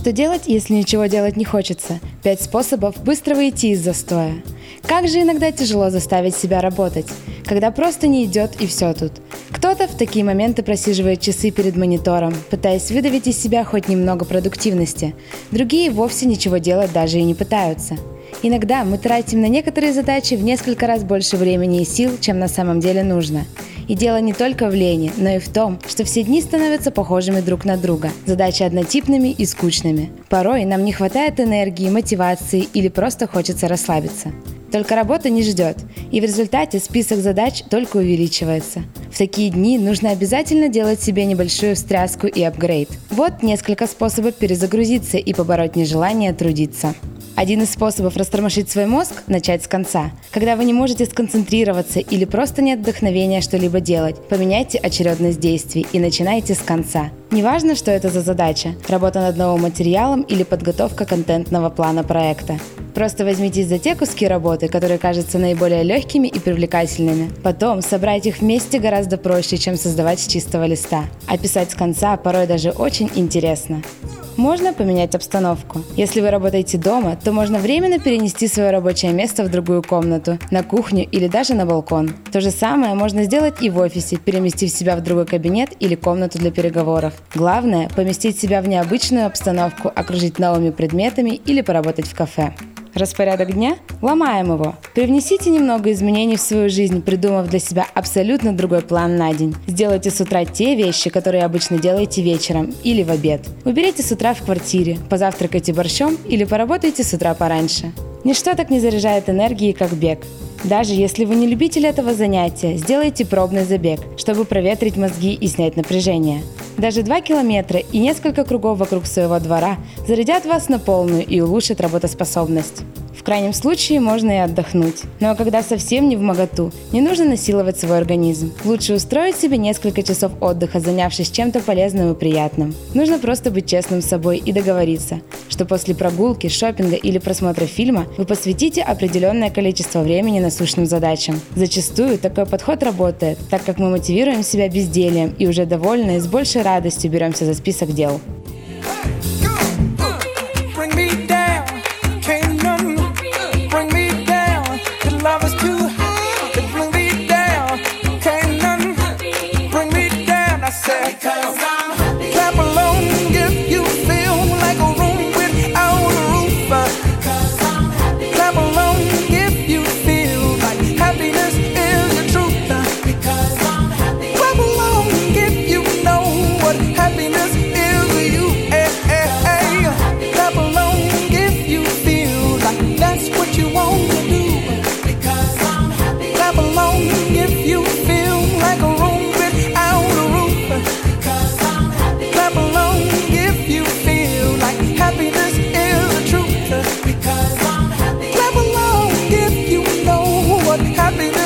Что делать, если ничего делать не хочется? Пять способов быстро выйти из застоя. Как же иногда тяжело заставить себя работать, когда просто не идет и все тут. Кто-то в такие моменты просиживает часы перед монитором, пытаясь выдавить из себя хоть немного продуктивности. Другие вовсе ничего делать даже и не пытаются. Иногда мы тратим на некоторые задачи в несколько раз больше времени и сил, чем на самом деле нужно. И дело не только в лени, но и в том, что все дни становятся похожими друг на друга, задачи однотипными и скучными. Порой нам не хватает энергии, мотивации или просто хочется расслабиться. Только работа не ждет, и в результате список задач только увеличивается. Такие дни нужно обязательно делать себе небольшую встряску и апгрейд. Вот несколько способов перезагрузиться и побороть нежелание трудиться. Один из способов растормошить свой мозг – начать с конца. Когда вы не можете сконцентрироваться или просто нет вдохновения что-либо делать, поменяйте очередность действий и начинайте с конца. Неважно, что это за задача – работа над новым материалом или подготовка контентного плана проекта. Просто возьмитесь за те куски работы, которые кажутся наиболее легкими и привлекательными. Потом собрать их вместе гораздо проще, чем создавать с чистого листа. А писать с конца порой даже очень интересно. Можно поменять обстановку. Если вы работаете дома, то можно временно перенести свое рабочее место в другую комнату, на кухню или даже на балкон. То же самое можно сделать и в офисе, переместив себя в другой кабинет или комнату для переговоров. Главное – поместить себя в необычную обстановку, окружить новыми предметами или поработать в кафе. Распорядок дня? Ломаем его. Привнесите немного изменений в свою жизнь, придумав для себя абсолютно другой план на день. Сделайте с утра те вещи, которые обычно делаете вечером или в обед. Уберите с утра в квартире, позавтракайте борщом или поработайте с утра пораньше. Ничто так не заряжает энергией, как бег. Даже если вы не любитель этого занятия, сделайте пробный забег, чтобы проветрить мозги и снять напряжение. Даже 2 километра и несколько кругов вокруг своего двора зарядят вас на полную и улучшат работоспособность. В крайнем случае можно и отдохнуть. Но когда совсем не в моготу, не нужно насиловать свой организм. Лучше устроить себе несколько часов отдыха, занявшись чем-то полезным и приятным. Нужно просто быть честным с собой и договориться, что после прогулки, шопинга или просмотра фильма вы посвятите определенное количество времени насущным задачам. Зачастую такой подход работает, так как мы мотивируем себя бездельем и уже довольны и с большей радостью беремся за список дел. cause I'm happiness.